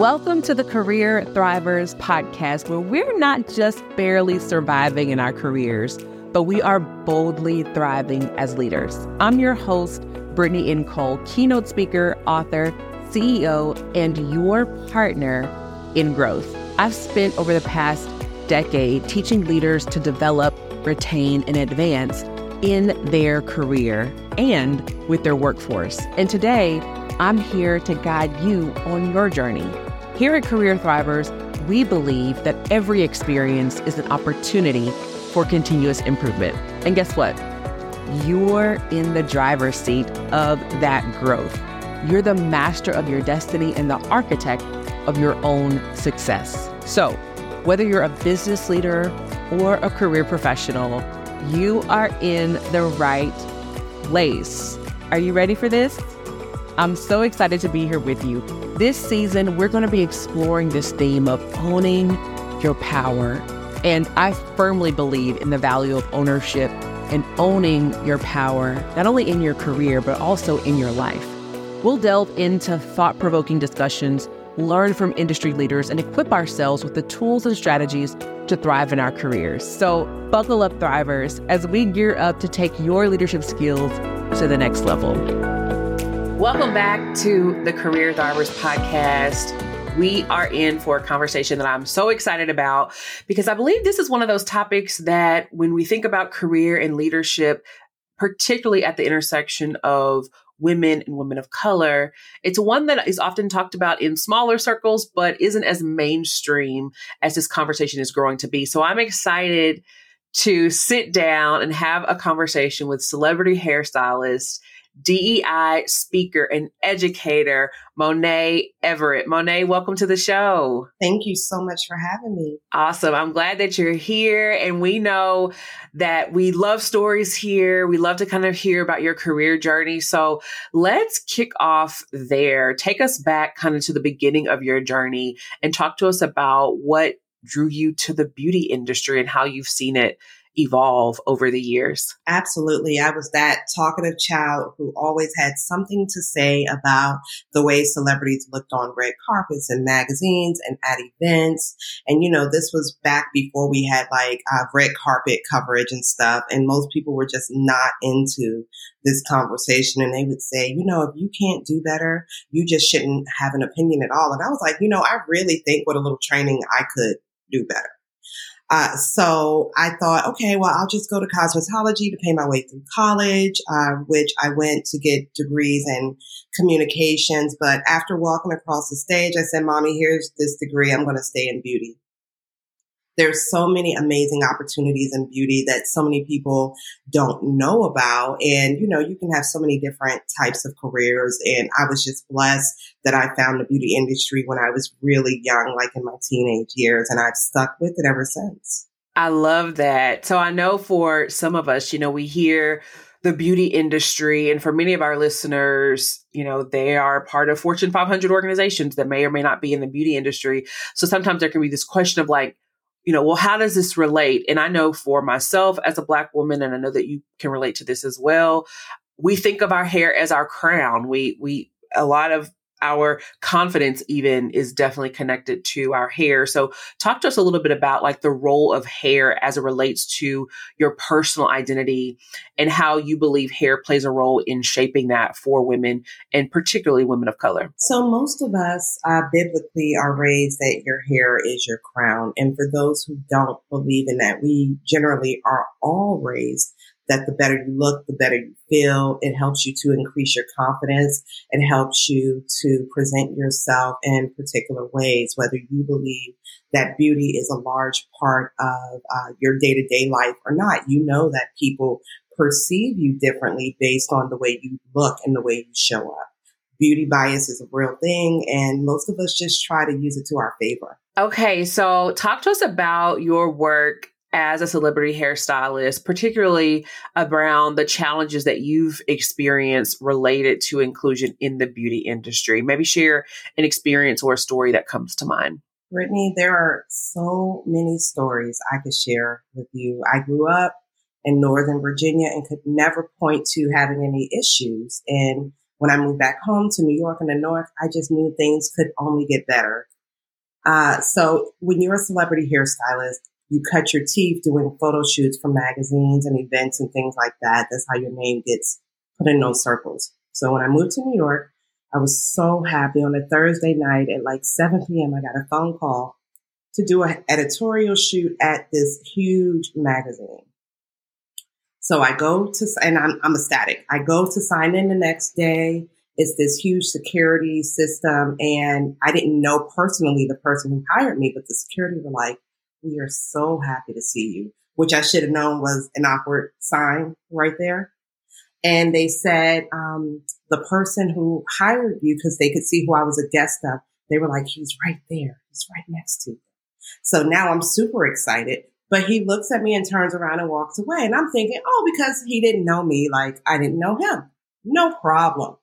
Welcome to the Career Thrivers podcast, where we're not just barely surviving in our careers, but we are boldly thriving as leaders. I'm your host, Brittany N. Cole, keynote speaker, author, CEO, and your partner in growth. I've spent over the past decade teaching leaders to develop, retain, and advance in their career and with their workforce. And today, I'm here to guide you on your journey. Here at Career Thrivers, we believe that every experience is an opportunity for continuous improvement. And guess what? You're in the driver's seat of that growth. You're the master of your destiny and the architect of your own success. So, whether you're a business leader or a career professional, you are in the right place. Are you ready for this? I'm so excited to be here with you. This season, we're going to be exploring this theme of owning your power. And I firmly believe in the value of ownership and owning your power, not only in your career, but also in your life. We'll delve into thought provoking discussions, learn from industry leaders, and equip ourselves with the tools and strategies to thrive in our careers. So, buckle up, thrivers, as we gear up to take your leadership skills to the next level. Welcome back to the Career Thrivers podcast. We are in for a conversation that I'm so excited about because I believe this is one of those topics that when we think about career and leadership, particularly at the intersection of women and women of color. It's one that is often talked about in smaller circles, but isn't as mainstream as this conversation is growing to be. So I'm excited to sit down and have a conversation with celebrity hairstylist DEI speaker and educator, Monaè Everett. Monaè, welcome to the show. Thank you so much for having me. Awesome. I'm glad that you're here. And we know that we love stories here. We love to kind of hear about your career journey. So let's kick off there. Take us back kind of to the beginning of your journey and talk to us about what drew you to the beauty industry and how you've seen it evolve over the years? Absolutely. I was that talkative child who always had something to say about the way celebrities looked on red carpets and magazines and at events. And, you know, this was back before we had like uh, red carpet coverage and stuff. And most people were just not into this conversation and they would say, you know, if you can't do better, you just shouldn't have an opinion at all. And I was like, you know, I really think with a little training, I could do better. Uh, so I thought, okay, well, I'll just go to cosmetology to pay my way through college, uh, which I went to get degrees in communications. But after walking across the stage, I said, mommy, here's this degree. I'm going to stay in beauty there's so many amazing opportunities in beauty that so many people don't know about. And, you know, you can have so many different types of careers. And I was just blessed that I found the beauty industry when I was really young, like in my teenage years. And I've stuck with it ever since. I love that. So I know for some of us, you know, we hear the beauty industry. And for many of our listeners, you know, they are part of Fortune 500 organizations that may or may not be in the beauty industry. So sometimes there can be this question of like, you know, well, how does this relate? And I know for myself as a Black woman, and I know that you can relate to this as well. We think of our hair as our crown. We, we, a lot of our confidence even is definitely connected to our hair. So talk to us a little bit about like the role of hair as it relates to your personal identity and how you believe hair plays a role in shaping that for women and particularly women of color. So most of us uh, biblically are raised that your hair is your crown. And for those who don't believe in that, we generally are all raised that the better you look, the better you feel. It helps you to increase your confidence. It helps you to present yourself in particular ways, whether you believe that beauty is a large part of uh, your day to day life or not. You know that people perceive you differently based on the way you look and the way you show up. Beauty bias is a real thing, and most of us just try to use it to our favor. Okay, so talk to us about your work as a celebrity hairstylist, particularly around the challenges that you've experienced related to inclusion in the beauty industry. Maybe share an experience or a story that comes to mind. Brittany, there are so many stories I could share with you. I grew up in Northern Virginia and could never point to having any issues. And when I moved back home to New York in the North, I just knew things could only get better. Uh, so when you're a celebrity hairstylist, you cut your teeth doing photo shoots for magazines and events and things like that. That's how your name gets put in those circles. So when I moved to New York, I was so happy on a Thursday night at like 7 p.m. I got a phone call to do an editorial shoot at this huge magazine. So I go to, and I'm, I'm ecstatic. I go to sign in the next day. It's this huge security system. And I didn't know personally the person who hired me, but the security were like, we are so happy to see you, which I should have known was an awkward sign right there. And they said, um, the person who hired you, because they could see who I was a guest of, they were like, he's right there. He's right next to you. So now I'm super excited. But he looks at me and turns around and walks away. And I'm thinking, oh, because he didn't know me like I didn't know him. No problem.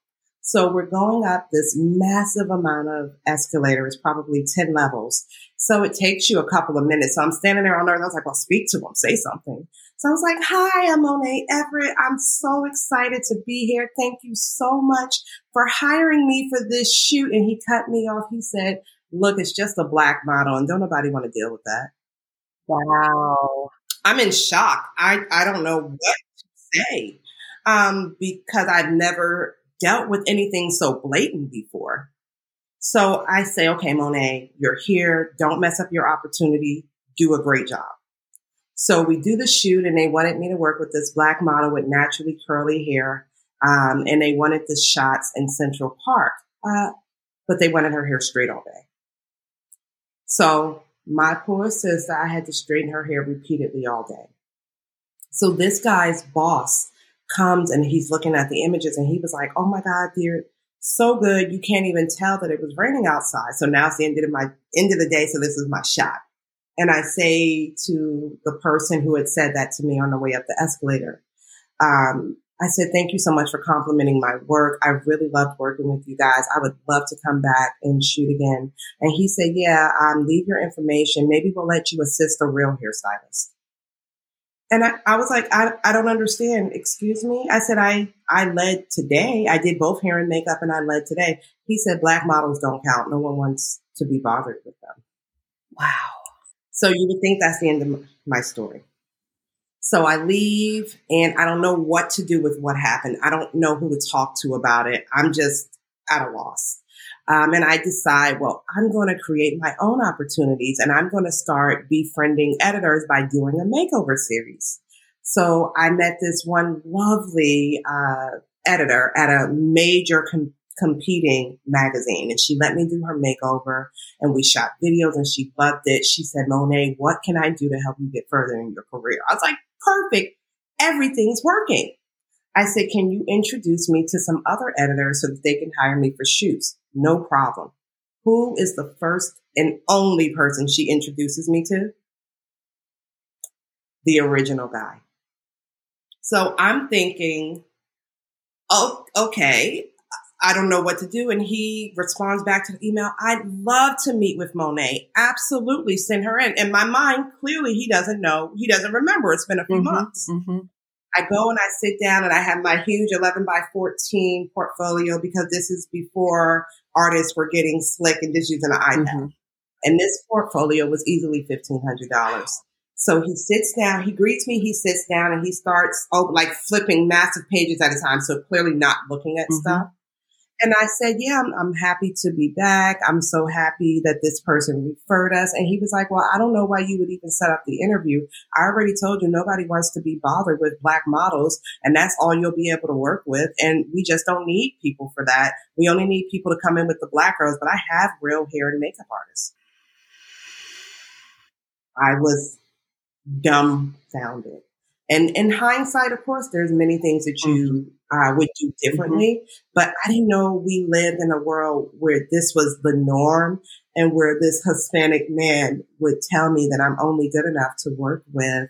So we're going up this massive amount of escalators, probably 10 levels. So it takes you a couple of minutes. So I'm standing there on there and I was like, well, speak to him, say something. So I was like, hi, I'm Monaè Everett. I'm so excited to be here. Thank you so much for hiring me for this shoot. And he cut me off. He said, look, it's just a black model and don't nobody want to deal with that. Wow. I'm in shock. I, I don't know what to say um, because I've never dealt with anything so blatant before. So I say, okay, Monaè, you're here. Don't mess up your opportunity. Do a great job. So we do the shoot and they wanted me to work with this black model with naturally curly hair. Um, and they wanted the shots in Central Park. Uh, but they wanted her hair straight all day. So my poor sister, I had to straighten her hair repeatedly all day. So this guy's boss comes and he's looking at the images and he was like, Oh my God, dear, so good. You can't even tell that it was raining outside. So now it's the end of my end of the day. So this is my shot. And I say to the person who had said that to me on the way up the escalator, um, I said, thank you so much for complimenting my work. I really loved working with you guys. I would love to come back and shoot again. And he said, yeah, um, leave your information. Maybe we'll let you assist a real hairstylist. And I, I was like, I, I don't understand. Excuse me. I said, I, I led today. I did both hair and makeup and I led today. He said, black models don't count. No one wants to be bothered with them. Wow. So you would think that's the end of my story. So I leave and I don't know what to do with what happened. I don't know who to talk to about it. I'm just at a loss. Um, and I decide, well, I'm going to create my own opportunities and I'm going to start befriending editors by doing a makeover series. So I met this one lovely uh, editor at a major com- competing magazine and she let me do her makeover and we shot videos and she loved it. She said, Monaè, what can I do to help you get further in your career? I was like, perfect. Everything's working. I said, can you introduce me to some other editors so that they can hire me for shoots? No problem. Who is the first and only person she introduces me to? The original guy. So I'm thinking, oh, okay, I don't know what to do. And he responds back to the email. I'd love to meet with Monaè. Absolutely send her in. In my mind, clearly he doesn't know. He doesn't remember. It's been a few mm-hmm, months. Mm-hmm. I go and I sit down and I have my huge 11 by 14 portfolio because this is before artists were getting slick and just using an iPad. Mm-hmm. And this portfolio was easily $1,500. So he sits down, he greets me, he sits down and he starts oh, like flipping massive pages at a time. So clearly not looking at mm-hmm. stuff. And I said, yeah, I'm, I'm, happy to be back. I'm so happy that this person referred us. And he was like, well, I don't know why you would even set up the interview. I already told you nobody wants to be bothered with black models and that's all you'll be able to work with. And we just don't need people for that. We only need people to come in with the black girls, but I have real hair and makeup artists. I was dumbfounded. And in hindsight, of course, there's many things that you uh, would do differently, mm-hmm. but I didn't know we lived in a world where this was the norm and where this Hispanic man would tell me that I'm only good enough to work with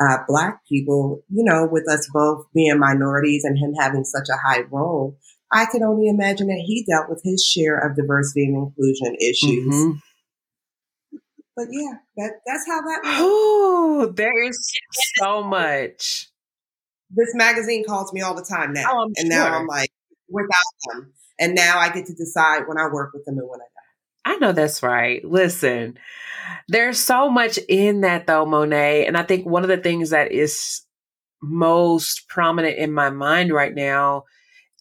uh, black people, you know, with us both being minorities and him having such a high role. I can only imagine that he dealt with his share of diversity and inclusion issues. Mm-hmm but yeah, that that's how that. Oh, there is so much. This magazine calls me all the time now, oh, and sure. now I'm like, without them. And now I get to decide when I work with them and when I don't. I know that's right. Listen, there's so much in that though, Monaè. And I think one of the things that is most prominent in my mind right now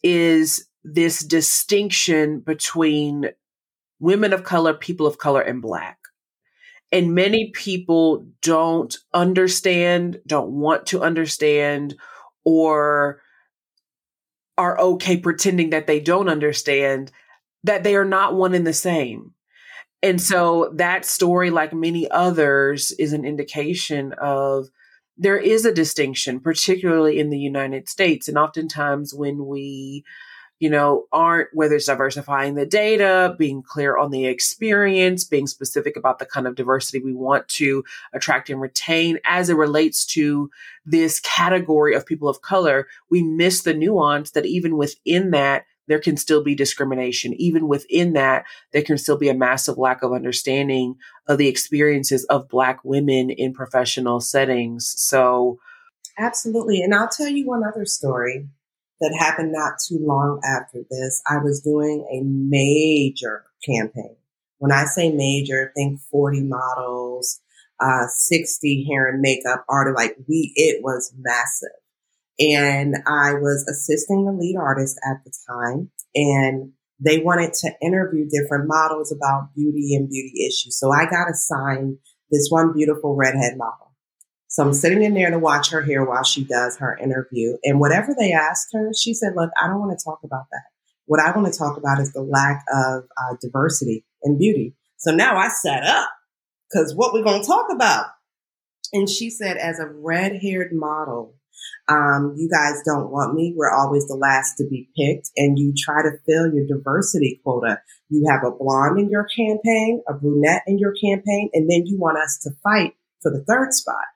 is this distinction between women of color, people of color, and black. And many people don't understand, don't want to understand, or are okay pretending that they don't understand that they are not one and the same. And so that story, like many others, is an indication of there is a distinction, particularly in the United States. And oftentimes when we you know, aren't, whether it's diversifying the data, being clear on the experience, being specific about the kind of diversity we want to attract and retain as it relates to this category of people of color, we miss the nuance that even within that, there can still be discrimination. Even within that, there can still be a massive lack of understanding of the experiences of Black women in professional settings. So, absolutely. And I'll tell you one other story that happened not too long after this. I was doing a major campaign. When I say major, think 40 models, uh, 60 hair and makeup artists. Like we, it was massive. And I was assisting the lead artist at the time and they wanted to interview different models about beauty and beauty issues. So I got assigned this one beautiful redhead model. So I'm sitting in there to watch her hair while she does her interview. And whatever they asked her, she said, look, I don't want to talk about that. What I want to talk about is the lack of uh, diversity in beauty. So now I sat up because what we're going to talk about. And she said, as a red haired model, um, you guys don't want me. We're always the last to be picked and you try to fill your diversity quota. You have a blonde in your campaign, a brunette in your campaign, and then you want us to fight for the third spot.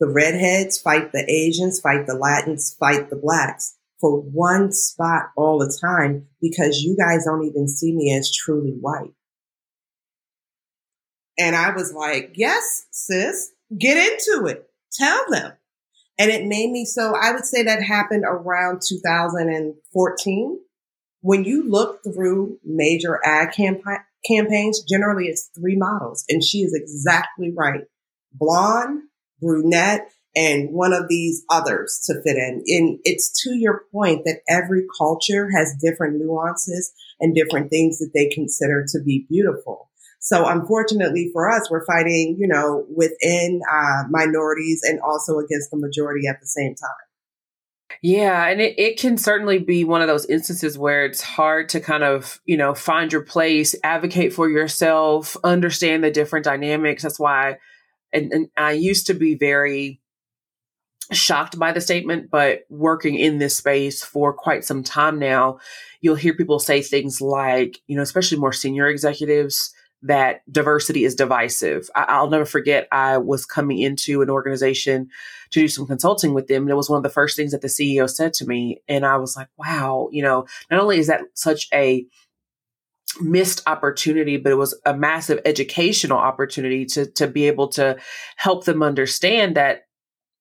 The redheads fight the Asians, fight the Latins, fight the blacks for one spot all the time because you guys don't even see me as truly white. And I was like, yes, sis, get into it. Tell them. And it made me so, I would say that happened around 2014. When you look through major ad campa- campaigns, generally it's three models. And she is exactly right. Blonde, brunette, and one of these others to fit in. And it's to your point that every culture has different nuances and different things that they consider to be beautiful. So unfortunately for us, we're fighting, you know, within uh, minorities and also against the majority at the same time. Yeah, and it, it can certainly be one of those instances where it's hard to kind of, you know, find your place, advocate for yourself, understand the different dynamics. That's why and, and I used to be very shocked by the statement, but working in this space for quite some time now, you'll hear people say things like, you know, especially more senior executives, that diversity is divisive. I, will never forget, I was coming into an organization to do some consulting with them. And it was one of the first things that the CEO said to me. And I was like, wow, you know, not only is that such a missed opportunity, but it was a massive educational opportunity to to be able to help them understand that.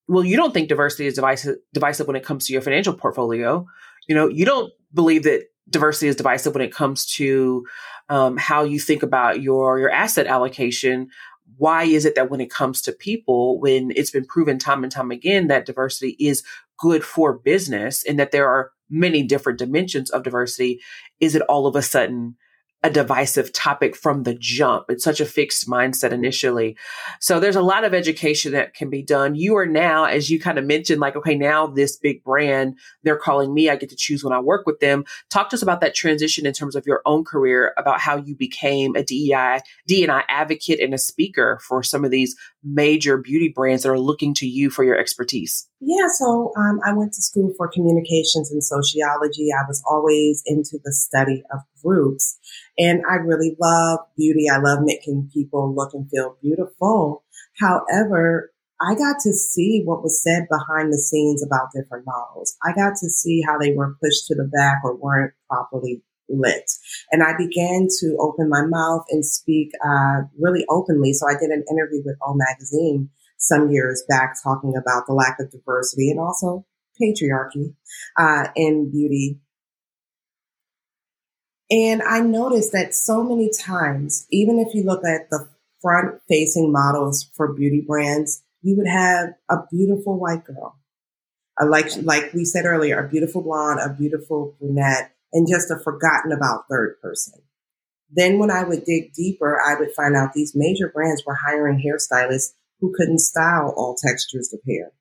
Well, you don't think diversity is divisive, divisive when it comes to your financial portfolio. You know, you don't believe that diversity is divisive when it comes to um, how you think about your your asset allocation. Why is it that when it comes to people, when it's been proven time and time again that diversity is good for business and that there are many different dimensions of diversity, is it all of a sudden a divisive topic from the jump. It's such a fixed mindset initially. So there's a lot of education that can be done. You are now, as you kind of mentioned, like, okay, now this big brand, they're calling me. I get to choose when I work with them. Talk to us about that transition in terms of your own career, about how you became a DEI, DNI advocate and a speaker for some of these major beauty brands that are looking to you for your expertise. Yeah, so um, I went to school for communications and sociology. I was always into the study of groups. And I really love beauty. I love making people look and feel beautiful. However, I got to see what was said behind the scenes about different models. I got to see how they were pushed to the back or weren't properly lit. And I began to open my mouth and speak uh, really openly. So I did an interview with O Magazine some years back talking about the lack of diversity and also patriarchy uh, in beauty And I noticed that so many times, even if you look at the front facing models for beauty brands, you would have a beautiful white girl. A, like, like we said earlier, a beautiful blonde, a beautiful brunette, and just a forgotten about third person. Then when I would dig deeper, I would find out these major brands were hiring hairstylists who couldn't style all textures of hair.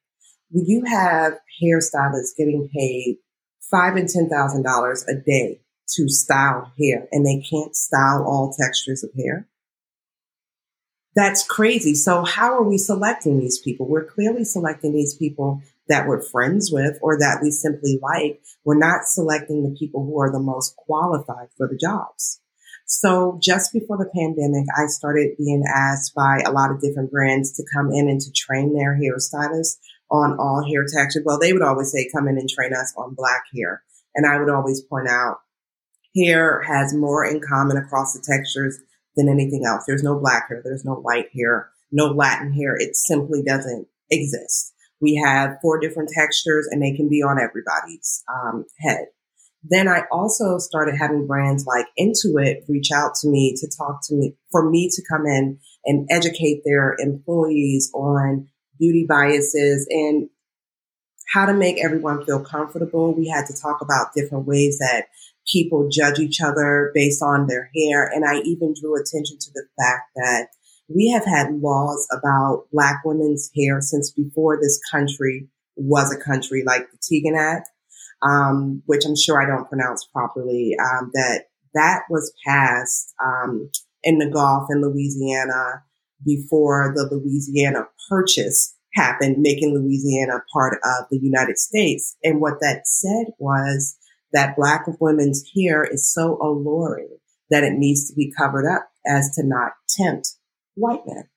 When you have hairstylists getting paid five and ten thousand dollars a day to style hair and they can't style all textures of hair. That's crazy. So how are we selecting these people? We're clearly selecting these people that we're friends with or that we simply like. We're not selecting the people who are the most qualified for the jobs. So just before the pandemic, I started being asked by a lot of different brands to come in and to train their hairstylists on all hair textures. Well, they would always say, come in and train us on black hair. And I would always point out hair has more in common across the textures than anything else. There's no black hair. There's no white hair, no Latin hair. It simply doesn't exist. We have four different textures and they can be on everybody's um, head. Then I also started having brands like Intuit reach out to me to talk to me, for me to come in and educate their employees on beauty biases and how to make everyone feel comfortable. We had to talk about different ways that people judge each other based on their hair. And I even drew attention to the fact that we have had laws about black women's hair since before this country was a country like the Tignon Act, um, which I'm sure I don't pronounce properly, um, that that was passed um, in the Gulf in Louisiana before the Louisiana Purchase happened, making Louisiana part of the United States. And what that said was that black women's hair is so alluring that it needs to be covered up as to not tempt white men.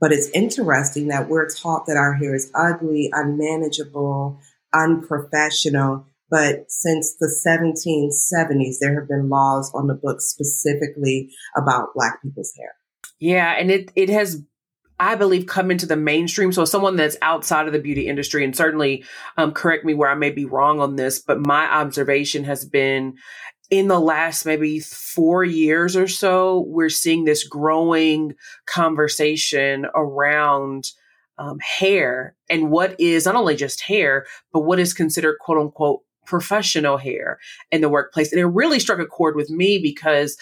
But it's interesting that we're taught that our hair is ugly, unmanageable, unprofessional. But since the 1770s, there have been laws on the books specifically about black people's hair. Yeah, and it it has I believe, come into the mainstream. So, someone that's outside of the beauty industry, and certainly um, correct me where I may be wrong on this, but my observation has been in the last maybe four years or so, we're seeing this growing conversation around um, hair and what is not only just hair, but what is considered quote unquote professional hair in the workplace. And it really struck a chord with me because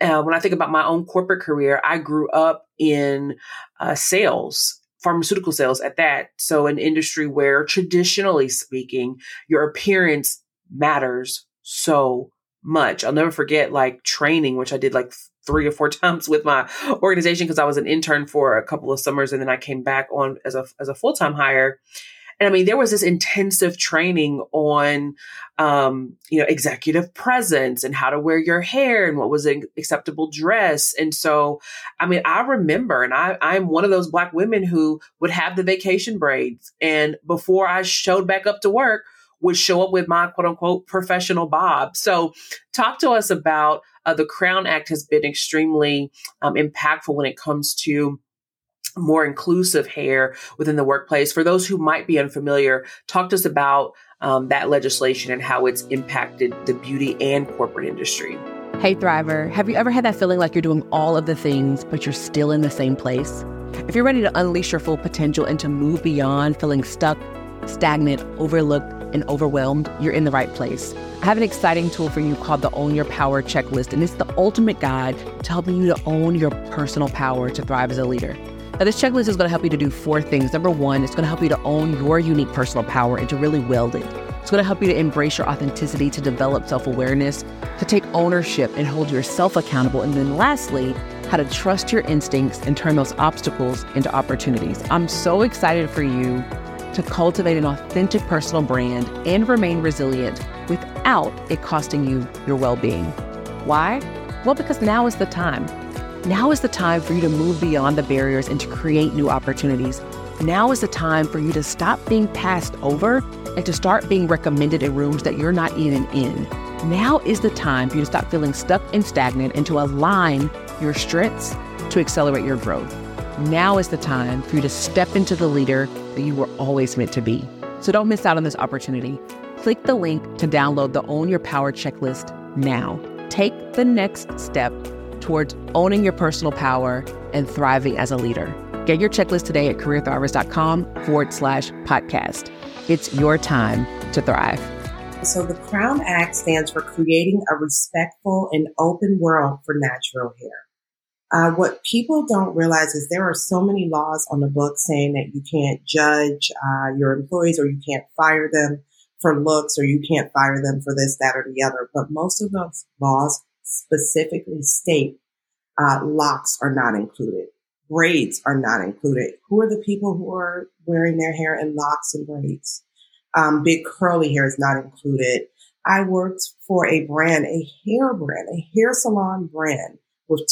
uh, when I think about my own corporate career, I grew up in uh, sales, pharmaceutical sales at that. So, an industry where traditionally speaking, your appearance matters so much. I'll never forget like training, which I did like three or four times with my organization because I was an intern for a couple of summers and then I came back on as a as a full time hire. And I mean, there was this intensive training on, um, you know, executive presence and how to wear your hair and what was an acceptable dress. And so, I mean, I remember, and I, I'm one of those black women who would have the vacation braids. And before I showed back up to work, would show up with my quote unquote professional bob. So, talk to us about uh, the Crown Act has been extremely um, impactful when it comes to more inclusive hair within the workplace. For those who might be unfamiliar, talk to us about um, that legislation and how it's impacted the beauty and corporate industry. Hey, Thriver, have you ever had that feeling like you're doing all of the things, but you're still in the same place? If you're ready to unleash your full potential and to move beyond feeling stuck, stagnant, overlooked, and overwhelmed, you're in the right place. I have an exciting tool for you called the Own Your Power Checklist, and it's the ultimate guide to helping you to own your personal power to thrive as a leader. Now, this checklist is going to help you to do four things. Number one, it's going to help you to own your unique personal power and to really wield it. It's going to help you to embrace your authenticity, to develop self awareness, to take ownership and hold yourself accountable. And then lastly, how to trust your instincts and turn those obstacles into opportunities. I'm so excited for you to cultivate an authentic personal brand and remain resilient without it costing you your well being. Why? Well, because now is the time. Now is the time for you to move beyond the barriers and to create new opportunities. Now is the time for you to stop being passed over and to start being recommended in rooms that you're not even in. Now is the time for you to stop feeling stuck and stagnant and to align your strengths to accelerate your growth. Now is the time for you to step into the leader that you were always meant to be. So don't miss out on this opportunity. Click the link to download the Own Your Power checklist now. Take the next step towards owning your personal power and thriving as a leader. Get your checklist today at careerthrivers.com forward slash podcast. It's your time to thrive. So, the Crown Act stands for Creating a Respectful and Open World for Natural Hair. Uh, what people don't realize is there are so many laws on the book saying that you can't judge uh, your employees or you can't fire them for looks or you can't fire them for this, that, or the other. But most of those laws specifically state uh, locks are not included. Braids are not included. Who are the people who are wearing their hair in locks and braids? Um, big curly hair is not included. I worked for a brand, a hair brand, a hair salon brand with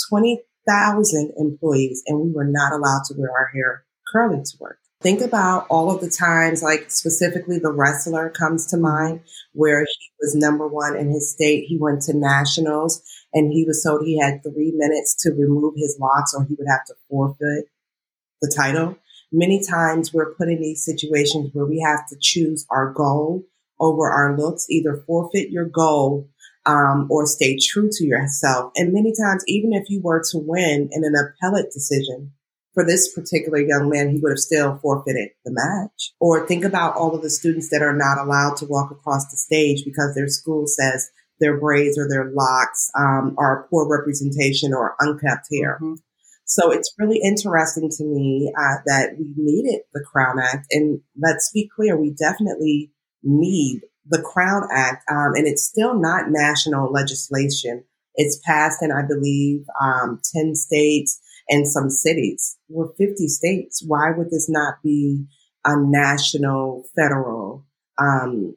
20,000 employees, and we were not allowed to wear our hair curly to work. Think about all of the times, like specifically the wrestler comes to mind, where he was number one in his state. He went to nationals and he was told he had three minutes to remove his locks or he would have to forfeit the title. Many times we're put in these situations where we have to choose our goal over our looks, either forfeit your goal um, or stay true to yourself. And many times, even if you were to win in an appellate decision, for this particular young man, he would have still forfeited the match. Or think about all of the students that are not allowed to walk across the stage because their school says their braids or their locks um, are poor representation or unkept hair. Mm-hmm. So it's really interesting to me uh, that we needed the Crown Act. And let's be clear, we definitely need the Crown Act. Um, and it's still not national legislation. It's passed in, I believe, um, 10 states and some cities. We're 50 states. Why would this not be a national, federal um,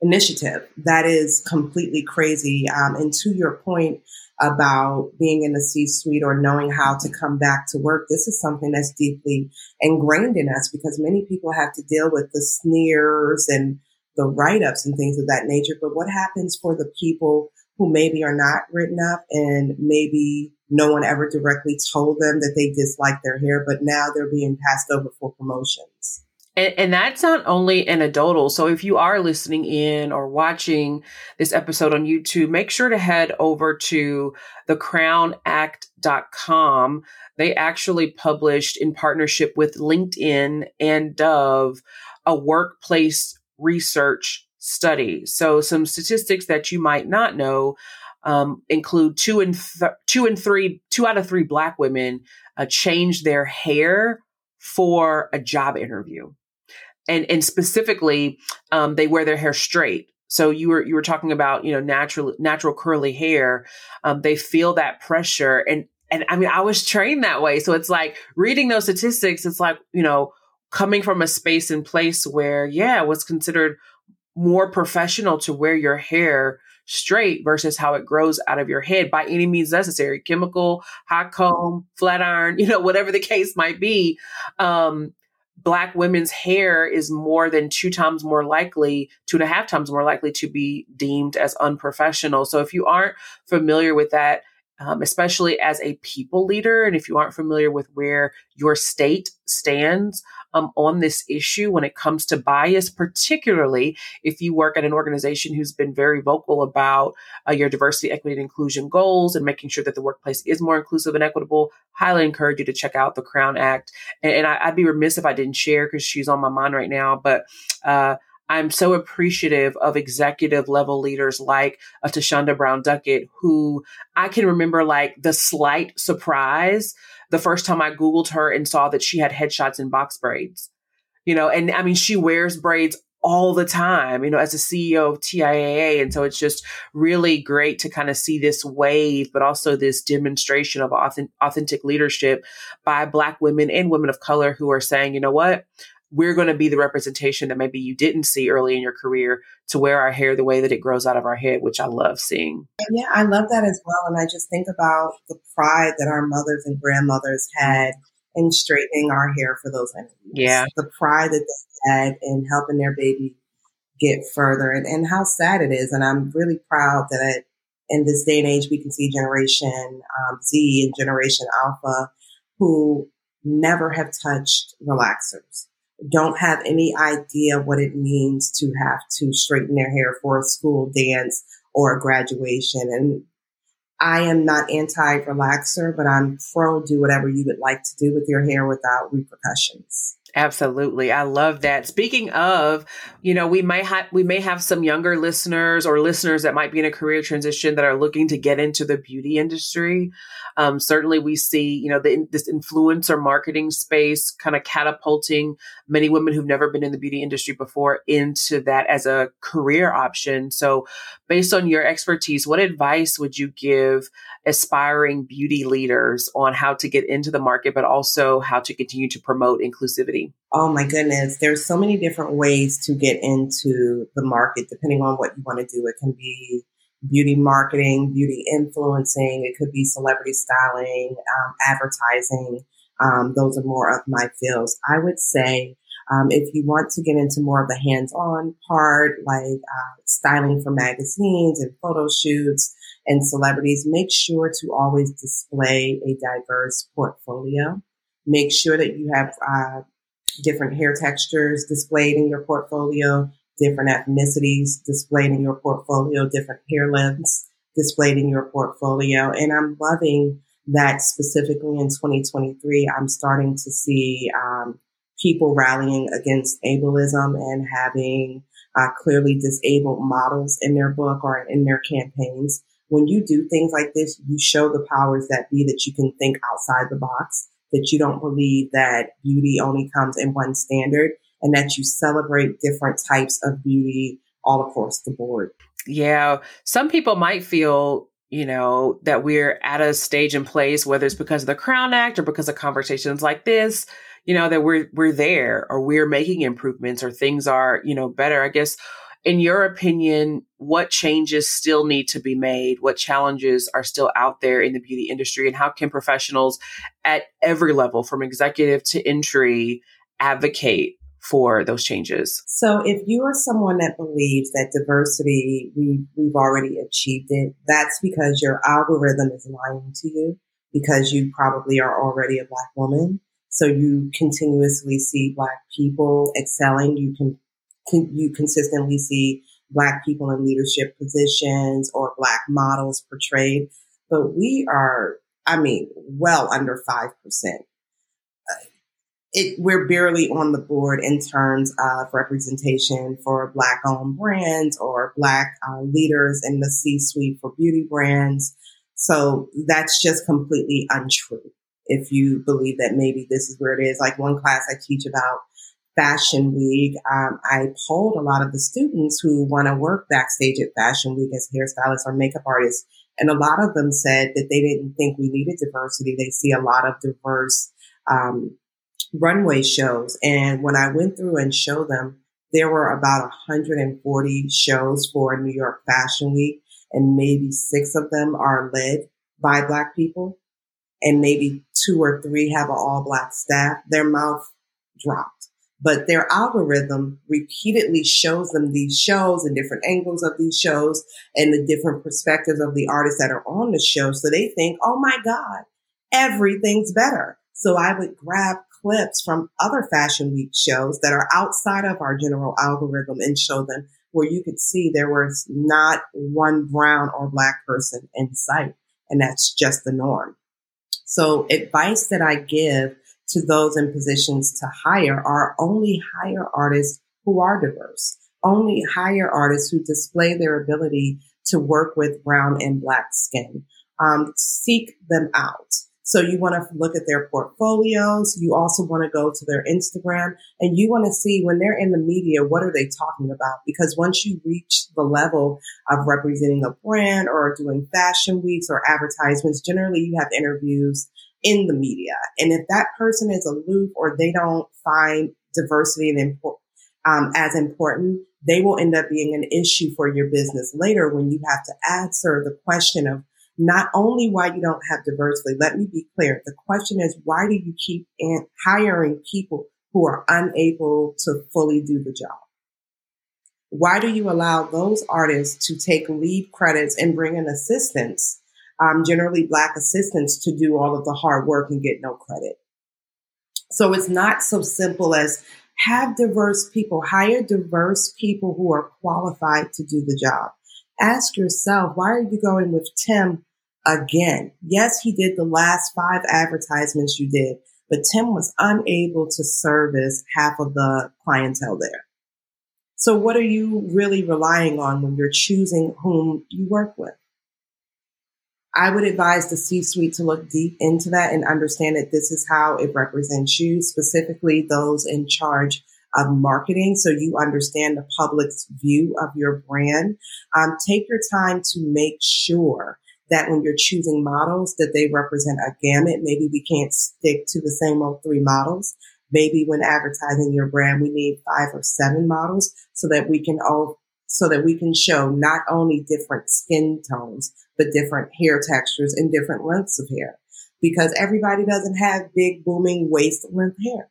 initiative. That is completely crazy. Um, and to your point about being in the C suite or knowing how to come back to work, this is something that's deeply ingrained in us because many people have to deal with the sneers and the write ups and things of that nature. But what happens for the people who maybe are not written up and maybe no one ever directly told them that they dislike their hair, but now they're being passed over for promotions? And, and, that's not only anecdotal. So if you are listening in or watching this episode on YouTube, make sure to head over to thecrownact.com. They actually published in partnership with LinkedIn and Dove a workplace research study. So some statistics that you might not know um, include two and th- two and three, two out of three Black women uh, change their hair for a job interview. And and specifically um, they wear their hair straight. So you were you were talking about you know natural natural curly hair. Um, they feel that pressure. And and i mean i was trained that way. So it's like reading those statistics it's like you know coming from a space and place where yeah was considered more professional to wear your hair straight versus how it grows out of your head by any means necessary chemical hot comb flat iron you know whatever the case might be um black women's hair is more than two times more likely, two and a half times more likely to be deemed as unprofessional. So if you aren't familiar with that, um, especially as a people leader, and if you aren't familiar with where your state stands um, on this issue when it comes to bias, particularly if you work at an organization who's been very vocal about uh, your diversity, equity, and inclusion goals and making sure that the workplace is more inclusive and equitable, highly encourage you to check out the Crown Act. And, and I, would be remiss if I didn't share because she's on my mind right now, but uh, I'm so appreciative of executive level leaders like uh, Thasunda Brown Duckett, who I can remember like the slight surprise the first time I Googled her and saw that she had headshots and box braids. You know, and I mean, she wears braids all the time, you know, as a CEO of TIAA. And so it's just really great to kind of see this wave, but also this demonstration of authentic leadership by Black women and women of color who are saying, you know what? We're going to be the representation that maybe you didn't see early in your career to wear our hair the way that it grows out of our head, which I love seeing. Yeah, I love that as well. And I just think about the pride that our mothers and grandmothers had in straightening our hair for those interviews. Yeah. The pride that they had in helping their baby get further and, and how sad it is. And I'm really proud that in this day and age, we can see Generation um, Z and Generation Alpha who never have touched relaxers don't have any idea what it means to have to straighten their hair for a school dance or a graduation. And I am not anti relaxer, but I'm pro do whatever you would like to do with your hair without repercussions. Absolutely. I love that. Speaking of, you know, we may have we may have some younger listeners or listeners that might be in a career transition that are looking to get into the beauty industry. Um, certainly we see, you know, the, this influencer marketing space kind of catapulting many women who've never been in the beauty industry before into that as a career option. So based on your expertise, what advice would you give aspiring beauty leaders on how to get into the market, but also how to continue to promote inclusivity? Oh my goodness. There's so many different ways to get into the market, depending on what you want to do. It can be beauty marketing, beauty influencing. It could be celebrity styling, um, advertising. Um, those are more of my fields. I would say um, if you want to get into more of the hands-on part, like uh, styling for magazines and photo shoots and celebrities, make sure to always display a diverse portfolio. Make sure that you have uh, different hair textures displayed in your portfolio, different ethnicities displayed in your portfolio, different hair lengths displayed in your portfolio. And I'm loving that specifically in 2023, I'm starting to see um, people rallying against ableism and having uh, clearly disabled models in their book or in their campaigns. When you do things like this, you show the powers that be that you can think outside the box, that you don't believe that beauty only comes in one standard, and that you celebrate different types of beauty all across the board. Yeah. Some people might feel you know, that we're at a stage and place, whether it's because of the Crown Act or because of conversations like this, you know, that we're we're there or we're making improvements or things are, you know, better. I guess in your opinion, what changes still need to be made? What challenges are still out there in the beauty industry? And how can professionals at every level, from executive to entry, advocate for those changes? So if you are someone that believes that diversity, we, we've already achieved it, that's because your algorithm is lying to you because you probably are already a black woman. So you continuously see black people excelling. You can, can you consistently see black people in leadership positions or black models portrayed. But we are, I mean, well under 5%. It, we're barely on the board in terms of representation for black owned brands or black uh, leaders in the C suite for beauty brands. So that's just completely untrue if you believe that maybe this is where it is. Like one class I teach about Fashion Week, um, I polled a lot of the students who want to work backstage at Fashion Week as hairstylists or makeup artists. And a lot of them said that they didn't think we needed diversity. They see a lot of diverse um, runway shows. And when I went through and showed them, there were about 140 shows for New York Fashion Week, and maybe six of them are led by Black people and maybe two or three have an all black staff, their mouth dropped. But their algorithm repeatedly shows them these shows and different angles of these shows and the different perspectives of the artists that are on the show. So they think, oh my God, everything's better. So I would grab clips from other fashion week shows that are outside of our general algorithm and show them where you could see there was not one brown or black person in sight. And that's just the norm. So advice that I give to those in positions to hire are only hire artists who are diverse, only hire artists who display their ability to work with brown and black skin. Um, seek them out. So you want to look at their portfolios. You also want to go to their Instagram and you want to see when they're in the media, what are they talking about? Because once you reach the level of representing a brand or doing fashion weeks or advertisements, generally you have interviews in the media. And if that person is aloof or they don't find diversity and import, um, as important, they will end up being an issue for your business later when you have to answer the question of not only why you don't have diversity, let me be clear. The question is, why do you keep hiring people who are unable to fully do the job? Why do you allow those artists to take lead credits and bring in assistants, um, generally black assistants to do all of the hard work and get no credit? So it's not so simple as Have diverse people, hire diverse people who are qualified to do the job. Ask yourself, why are you going with Tim again? Yes, he did the last five advertisements you did, but Tim was unable to service half of the clientele there. So what are you really relying on when you're choosing whom you work with? I would advise the C suite to look deep into that and understand that this is how it represents you, specifically those in charge of marketing. So you understand the public's view of your brand. Um, take your time to make sure that when you're choosing models that they represent a gamut. Maybe we can't stick to the same old three models. Maybe when advertising your brand, we need five or seven models so that we can all, so that we can show not only different skin tones, but different hair textures and different lengths of hair because everybody doesn't have big booming waist length hair.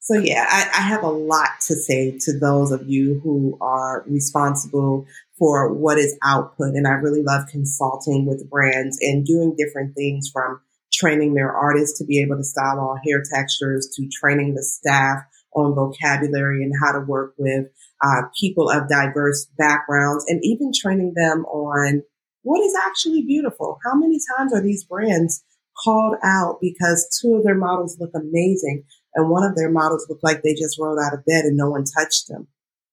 So yeah, I, I, have a lot to say to those of you who are responsible for what is output. And I really love consulting with brands and doing different things from training their artists to be able to style all hair textures to training the staff on vocabulary and how to work with uh, people of diverse backgrounds and even training them on what is actually beautiful. How many times are these brands called out because two of their models look amazing and one of their models looked like they just rolled out of bed and no one touched them.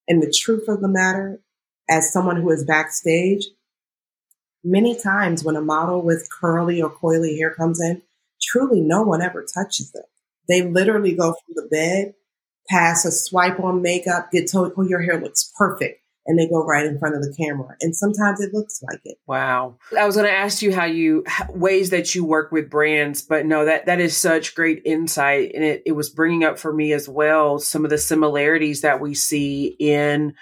And the truth of the matter, as someone who is backstage, many times when a model with curly or coily hair comes in, truly no one ever touches them. They literally go from the bed, pass a swipe on makeup, get told, oh, your hair looks perfect and they go right in front of the camera. And sometimes it looks like it. Wow. I was going to ask you how you, ways that you work with brands, but no, that, that is such great insight. And it, it was bringing up for me as well some of the similarities that we see in,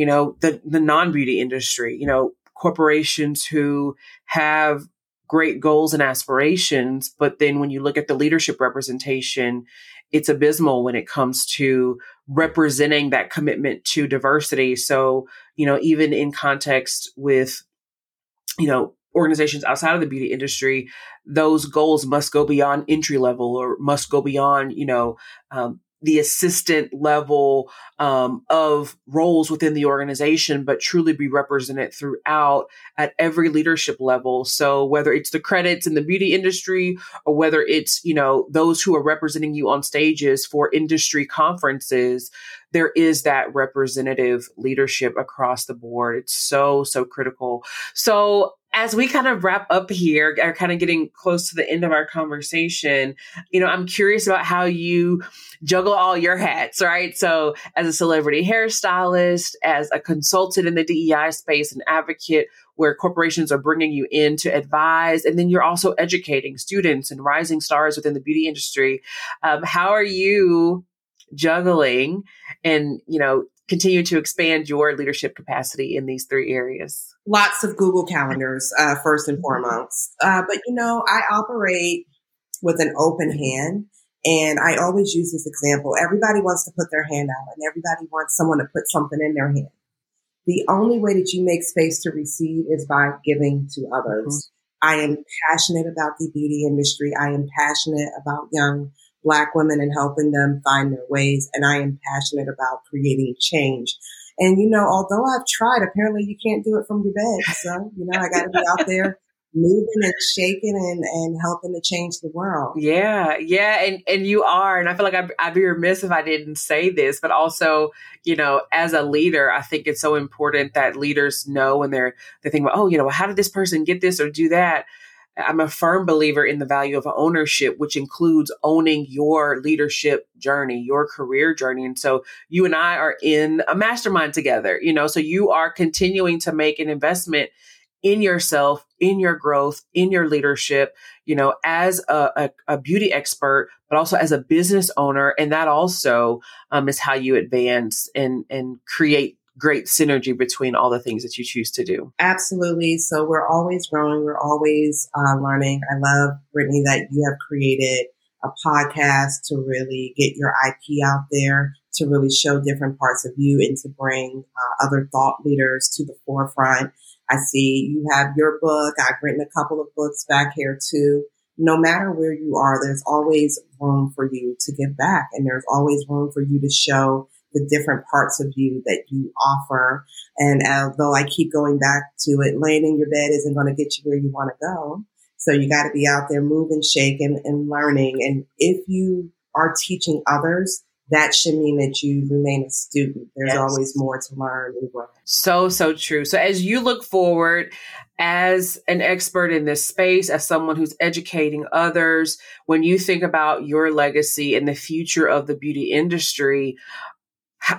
you know, the, the non beauty industry, you know, corporations who have great goals and aspirations. But then when you look at the leadership representation, it's abysmal when it comes to representing that commitment to diversity. So, you know, even in context with, you know, organizations outside of the beauty industry, those goals must go beyond entry level or must go beyond, you know, um, the assistant level um, of roles within the organization, but truly be represented throughout at every leadership level. So whether it's the credits in the beauty industry or whether it's, you know, those who are representing you on stages for industry conferences, there is that representative leadership across the board. It's so, so critical. So as we kind of wrap up here, are kind of getting close to the end of our conversation, you know, I'm curious about how you juggle all your hats, right? So as a celebrity hairstylist, as a consultant in the DEI space, an advocate where corporations are bringing you in to advise, and then you're also educating students and rising stars within the beauty industry. Um, how are you juggling and, you know, continue to expand your leadership capacity in these three areas? Lots of Google calendars, uh, first and foremost. Uh, but, you know, I operate with an open hand. And I always use this example. Everybody wants to put their hand out and everybody wants someone to put something in their hand. The only way that you make space to receive is by giving to others. Mm-hmm. I am passionate about the beauty industry. I am passionate about young black women and helping them find their ways. And I am passionate about creating change. And, you know, although I've tried, apparently you can't do it from your bed. So, you know, I got to be out there moving and shaking and, and helping to change the world. Yeah, yeah, and and you are, and I feel like I'd, I'd, be remiss if I didn't say this, but also, you know, as a leader, I think it's so important that leaders know when they're they think about, oh, you know, how did this person get this or do that? I'm a firm believer in the value of ownership, which includes owning your leadership journey, your career journey. And so you and I are in a mastermind together, you know, so you are continuing to make an investment in yourself, in your growth, in your leadership, you know, as a, a, a beauty expert, but also as a business owner. And that also um, is how you advance and, and create great synergy between all the things that you choose to do. Absolutely. So we're always growing. We're always uh, learning. I love, Brittany, that you have created a podcast to really get your IP out there, to really show different parts of you and to bring uh, other thought leaders to the forefront. I see you have your book. I've written a couple of books back here too. no matter where you are, there's always room for you to give back and there's always room for you to show the different parts of you that you offer. And although I keep going back to it, laying in your bed isn't going to get you where you want to go. So you got to be out there moving, shaking and learning. And if you are teaching others, that should mean that you remain a student. There's yes. always more to learn and grow. So, so true. So as you look forward as an expert in this space, as someone who's educating others, when you think about your legacy and the future of the beauty industry,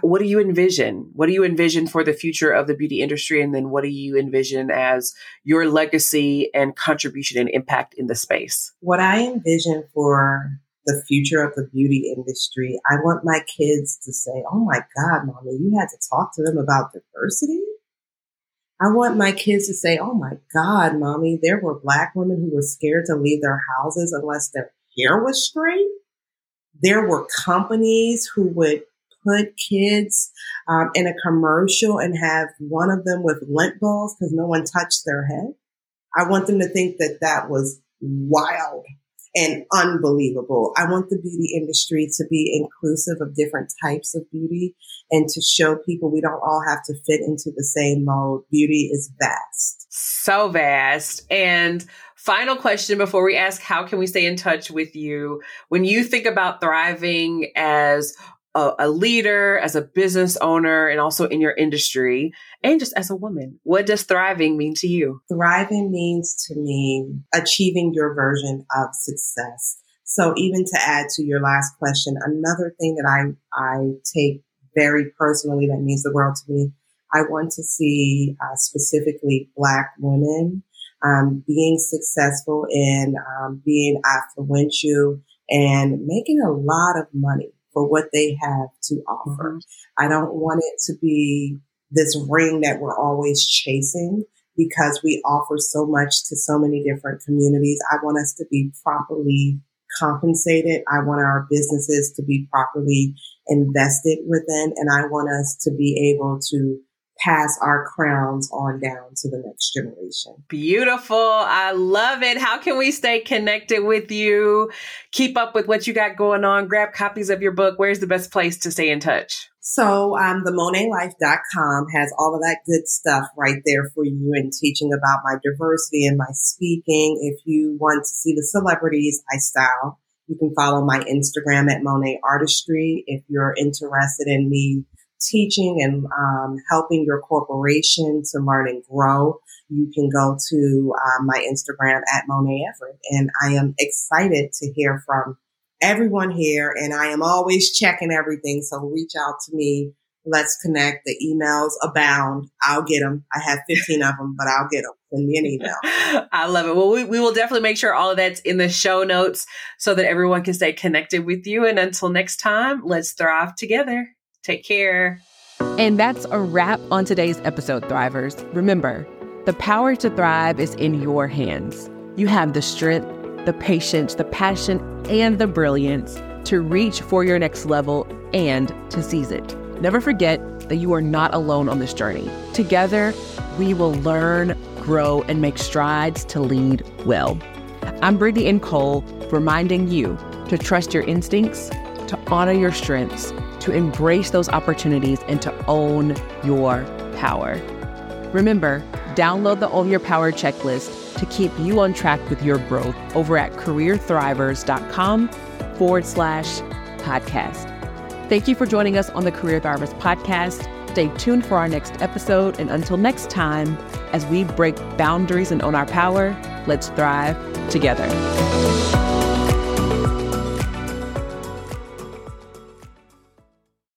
what do you envision? What do you envision for the future of the beauty industry? And then what do you envision as your legacy and contribution and impact in the space? What I envision for the future of the beauty industry, I want my kids to say, Oh my God, mommy, you had to talk to them about diversity. I want my kids to say, Oh my God, mommy, there were black women who were scared to leave their houses unless their hair was straight. There were companies who would put kids um, in a commercial and have one of them with lint balls because no one touched their head. I want them to think that that was wild and unbelievable. I want the beauty industry to be inclusive of different types of beauty and to show people we don't all have to fit into the same mold. Beauty is vast. So vast. And final question before we ask how can we stay in touch with you when you think about thriving as a, a, leader, as a business owner, and also in your industry, and just as a woman? What does thriving mean to you? Thriving means to me achieving your version of success. So even to add to your last question, another thing that I, I take very personally that means the world to me, I want to see uh, specifically Black women um, being successful in um, being affluential and making a lot of money for what they have to offer. Mm-hmm. I don't want it to be this ring that we're always chasing because we offer so much to so many different communities. I want us to be properly compensated. I want our businesses to be properly invested within, and I want us to be able to pass our crowns on down to the next generation. Beautiful. I love it. How can we stay connected with you? Keep up with what you got going on. Grab copies of your book. Where's the best place to stay in touch? So, um, the MonetLife.com has all of that good stuff right there for you and teaching about my diversity and my speaking. If you want to see the celebrities I style, you can follow my Instagram at Monaè Artistry. If you're interested in me teaching and um, helping your corporation to learn and grow, you can go to um, my Instagram at Monaè Everett. And I am excited to hear from everyone here. And I am always checking everything. So reach out to me. Let's connect. The emails abound. I'll get them. I have 15 of them, but I'll get them. Send me an email. I love it. Well, we, we will definitely make sure all of that's in the show notes so that everyone can stay connected with you. And until next time, let's thrive together. Take care. And that's a wrap on today's episode, Thrivers. Remember, the power to thrive is in your hands. You have the strength, the patience, the passion, and the brilliance to reach for your next level and to seize it. Never forget that you are not alone on this journey. Together, we will learn, grow, and make strides to lead well. I'm Brittany N. Cole, reminding you to trust your instincts, to honor your strengths, to embrace those opportunities and to own your power. Remember, download the Own Your Power checklist to keep you on track with your growth over at careerthrivers.com forward slash podcast. Thank you for joining us on the Career Thrivers podcast. Stay tuned for our next episode. And until next time, as we break boundaries and own our power, let's thrive together.